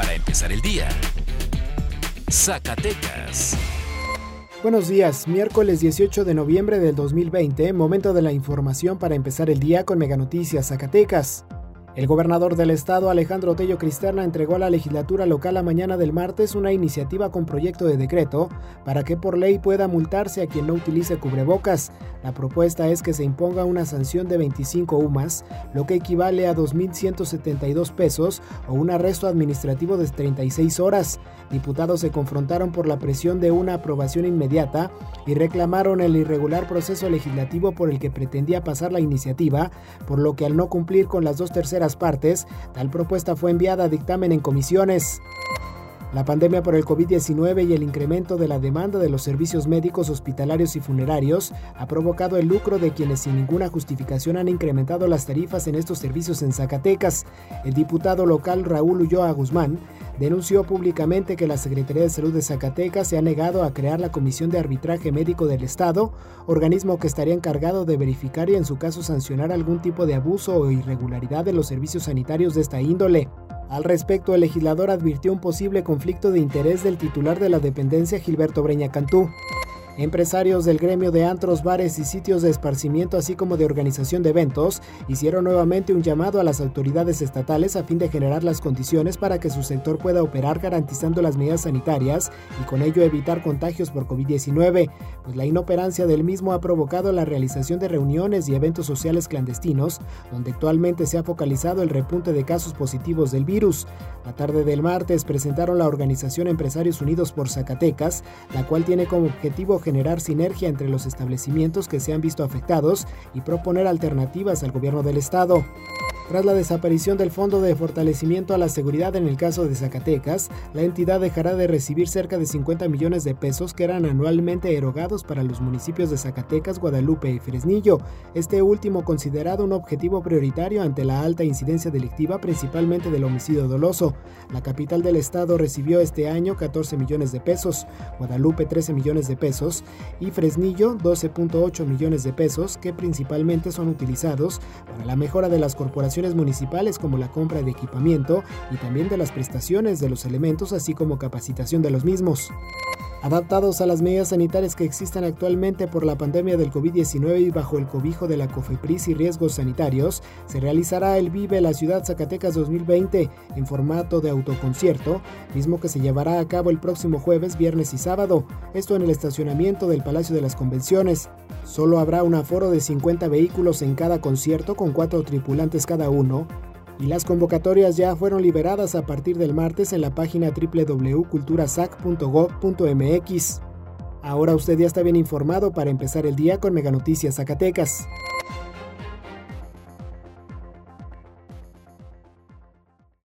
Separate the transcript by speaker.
Speaker 1: para empezar el día. Zacatecas.
Speaker 2: Buenos días, miércoles 18 de noviembre del 2020, momento de la información para empezar el día con Mega Noticias Zacatecas. El gobernador del estado, Alejandro Tello Cristerna, entregó a la legislatura local a mañana del martes una iniciativa con proyecto de decreto para que por ley pueda multarse a quien no utilice cubrebocas. La propuesta es que se imponga una sanción de 25 UMAS, lo que equivale a 2.172 pesos o un arresto administrativo de 36 horas. Diputados se confrontaron por la presión de una aprobación inmediata y reclamaron el irregular proceso legislativo por el que pretendía pasar la iniciativa, por lo que al no cumplir con las dos terceras partes, tal propuesta fue enviada a dictamen en comisiones. La pandemia por el COVID-19 y el incremento de la demanda de los servicios médicos, hospitalarios y funerarios ha provocado el lucro de quienes sin ninguna justificación han incrementado las tarifas en estos servicios en Zacatecas. El diputado local Raúl Ulloa Guzmán denunció públicamente que la Secretaría de Salud de Zacatecas se ha negado a crear la Comisión de Arbitraje Médico del Estado, organismo que estaría encargado de verificar y en su caso sancionar algún tipo de abuso o irregularidad de los servicios sanitarios de esta índole. Al respecto, el legislador advirtió un posible conflicto de interés del titular de la dependencia, Gilberto Breña Cantú. Empresarios del gremio de antros, bares y sitios de esparcimiento, así como de organización de eventos, hicieron nuevamente un llamado a las autoridades estatales a fin de generar las condiciones para que su sector pueda operar garantizando las medidas sanitarias y con ello evitar contagios por COVID-19, pues la inoperancia del mismo ha provocado la realización de reuniones y eventos sociales clandestinos, donde actualmente se ha focalizado el repunte de casos positivos del virus. La tarde del martes presentaron la organización Empresarios Unidos por Zacatecas, la cual tiene como objetivo generar sinergia entre los establecimientos que se han visto afectados y proponer alternativas al gobierno del estado. Tras la desaparición del Fondo de Fortalecimiento a la Seguridad en el caso de Zacatecas, la entidad dejará de recibir cerca de 50 millones de pesos que eran anualmente erogados para los municipios de Zacatecas, Guadalupe y Fresnillo, este último considerado un objetivo prioritario ante la alta incidencia delictiva principalmente del homicidio doloso. La capital del estado recibió este año 14 millones de pesos, Guadalupe 13 millones de pesos y Fresnillo 12.8 millones de pesos que principalmente son utilizados para la mejora de las corporaciones municipales como la compra de equipamiento y también de las prestaciones de los elementos así como capacitación de los mismos. Adaptados a las medidas sanitarias que existen actualmente por la pandemia del COVID-19 y bajo el cobijo de la COFEPRIS y riesgos sanitarios, se realizará el Vive la Ciudad Zacatecas 2020 en formato de autoconcierto, mismo que se llevará a cabo el próximo jueves, viernes y sábado, esto en el estacionamiento del Palacio de las Convenciones. Solo habrá un aforo de 50 vehículos en cada concierto con cuatro tripulantes cada uno, y las convocatorias ya fueron liberadas a partir del martes en la página www.culturasac.gov.mx. Ahora usted ya está bien informado para empezar el día con Mega Noticias Zacatecas.